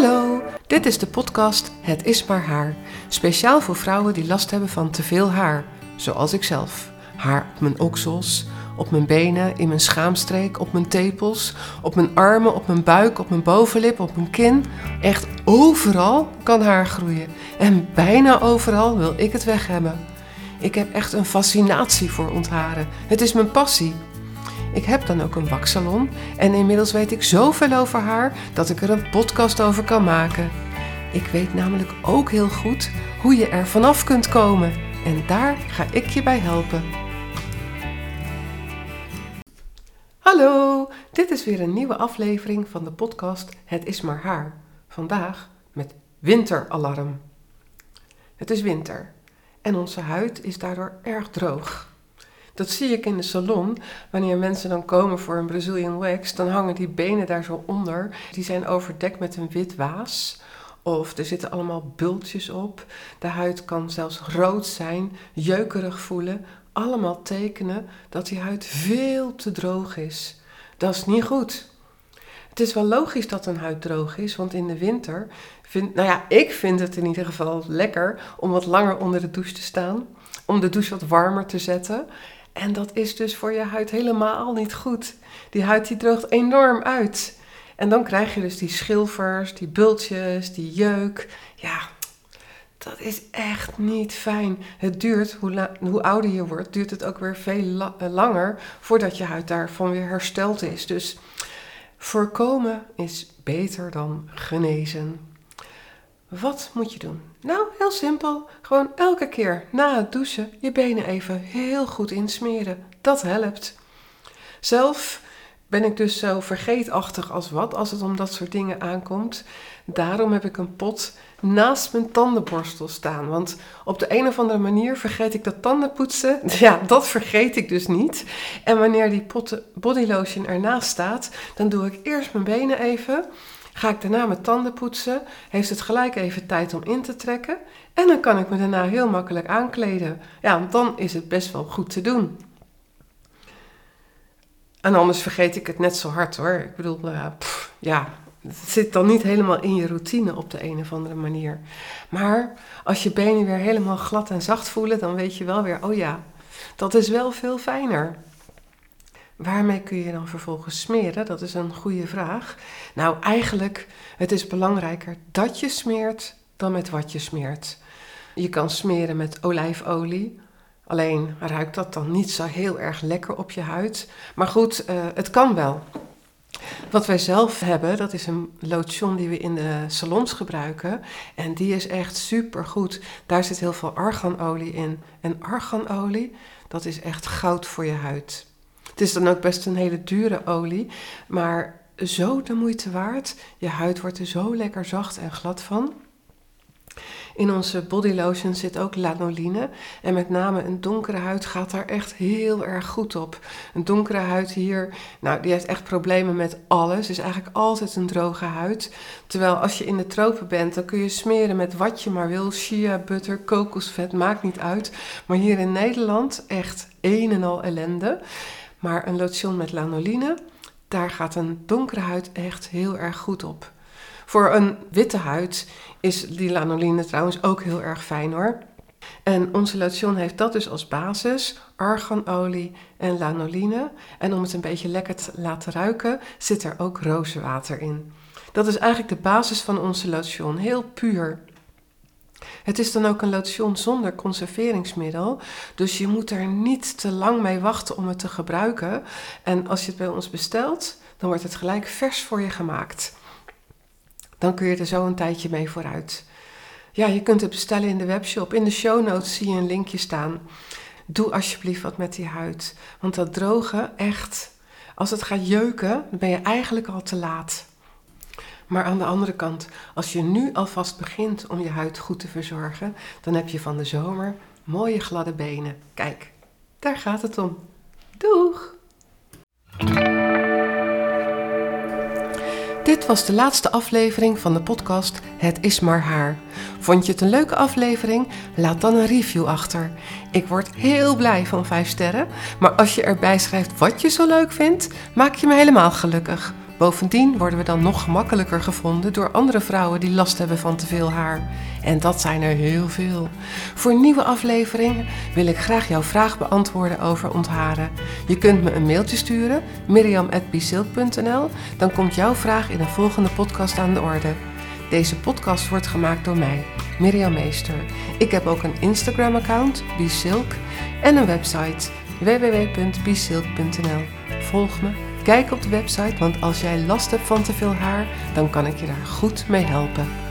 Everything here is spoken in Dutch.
Hallo, dit is de podcast Het is maar haar. Speciaal voor vrouwen die last hebben van te veel haar, zoals ik zelf. Haar op mijn oksels, op mijn benen, in mijn schaamstreek, op mijn tepels, op mijn armen, op mijn buik, op mijn bovenlip, op mijn kin. Echt overal kan haar groeien. En bijna overal wil ik het weg hebben. Ik heb echt een fascinatie voor ontharen. Het is mijn passie. Ik heb dan ook een waksalon en inmiddels weet ik zoveel over haar dat ik er een podcast over kan maken. Ik weet namelijk ook heel goed hoe je er vanaf kunt komen en daar ga ik je bij helpen. Hallo, dit is weer een nieuwe aflevering van de podcast Het is maar haar. Vandaag met winteralarm. Het is winter en onze huid is daardoor erg droog. Dat zie ik in de salon. Wanneer mensen dan komen voor een Brazilian wax, dan hangen die benen daar zo onder. Die zijn overdekt met een wit waas. Of er zitten allemaal bultjes op. De huid kan zelfs rood zijn, jeukerig voelen. Allemaal tekenen dat die huid veel te droog is. Dat is niet goed. Het is wel logisch dat een huid droog is, want in de winter vind, nou ja, ik vind het in ieder geval lekker om wat langer onder de douche te staan, om de douche wat warmer te zetten. En dat is dus voor je huid helemaal niet goed. Die huid die droogt enorm uit. En dan krijg je dus die schilfers, die bultjes, die jeuk. Ja, dat is echt niet fijn. Het duurt, hoe, hoe ouder je wordt, duurt het ook weer veel eh, langer voordat je huid daarvan weer hersteld is. Dus voorkomen is beter dan genezen. Wat moet je doen? Nou, heel simpel. Gewoon elke keer na het douchen je benen even heel goed insmeren. Dat helpt. Zelf ben ik dus zo vergeetachtig als wat als het om dat soort dingen aankomt. Daarom heb ik een pot naast mijn tandenborstel staan. Want op de een of andere manier vergeet ik dat tandenpoetsen. Ja, dat vergeet ik dus niet. En wanneer die pot bodylotion ernaast staat, dan doe ik eerst mijn benen even. Ga ik daarna mijn tanden poetsen, heeft het gelijk even tijd om in te trekken. En dan kan ik me daarna heel makkelijk aankleden. Ja, dan is het best wel goed te doen. En anders vergeet ik het net zo hard hoor. Ik bedoel, uh, ja, het zit dan niet helemaal in je routine op de een of andere manier. Maar als je benen weer helemaal glad en zacht voelen, dan weet je wel weer, oh ja, dat is wel veel fijner. Waarmee kun je dan vervolgens smeren? Dat is een goede vraag. Nou, eigenlijk, het is belangrijker dat je smeert dan met wat je smeert. Je kan smeren met olijfolie. Alleen ruikt dat dan niet zo heel erg lekker op je huid. Maar goed, uh, het kan wel. Wat wij zelf hebben, dat is een lotion die we in de salons gebruiken. En die is echt super goed. Daar zit heel veel arganolie in. En arganolie, dat is echt goud voor je huid. Het is dan ook best een hele dure olie, maar zo de moeite waard. Je huid wordt er zo lekker zacht en glad van. In onze body lotion zit ook lanoline. En met name een donkere huid gaat daar echt heel erg goed op. Een donkere huid hier, nou, die heeft echt problemen met alles. Is eigenlijk altijd een droge huid. Terwijl als je in de tropen bent, dan kun je smeren met wat je maar wil. Shea, butter, kokosvet, maakt niet uit. Maar hier in Nederland echt een en al ellende. Maar een lotion met lanoline, daar gaat een donkere huid echt heel erg goed op. Voor een witte huid is die lanoline trouwens ook heel erg fijn hoor. En onze lotion heeft dat dus als basis, arganolie en lanoline. En om het een beetje lekker te laten ruiken, zit er ook rozenwater in. Dat is eigenlijk de basis van onze lotion, heel puur. Het is dan ook een lotion zonder conserveringsmiddel, dus je moet er niet te lang mee wachten om het te gebruiken. En als je het bij ons bestelt, dan wordt het gelijk vers voor je gemaakt. Dan kun je er zo een tijdje mee vooruit. Ja, je kunt het bestellen in de webshop. In de show notes zie je een linkje staan. Doe alsjeblieft wat met die huid. Want dat drogen, echt, als het gaat jeuken, dan ben je eigenlijk al te laat. Maar aan de andere kant, als je nu alvast begint om je huid goed te verzorgen, dan heb je van de zomer mooie gladde benen. Kijk, daar gaat het om. Doeg! Dit was de laatste aflevering van de podcast Het is maar haar. Vond je het een leuke aflevering? Laat dan een review achter. Ik word heel blij van 5 sterren, maar als je erbij schrijft wat je zo leuk vindt, maak je me helemaal gelukkig. Bovendien worden we dan nog gemakkelijker gevonden door andere vrouwen die last hebben van te veel haar. En dat zijn er heel veel. Voor nieuwe afleveringen wil ik graag jouw vraag beantwoorden over ontharen. Je kunt me een mailtje sturen, miriam.bisilk.nl. Dan komt jouw vraag in een volgende podcast aan de orde. Deze podcast wordt gemaakt door mij, Mirjam Meester. Ik heb ook een Instagram-account, Bisilk, en een website www.bisilk.nl. Volg me, kijk op de website, want als jij last hebt van te veel haar, dan kan ik je daar goed mee helpen.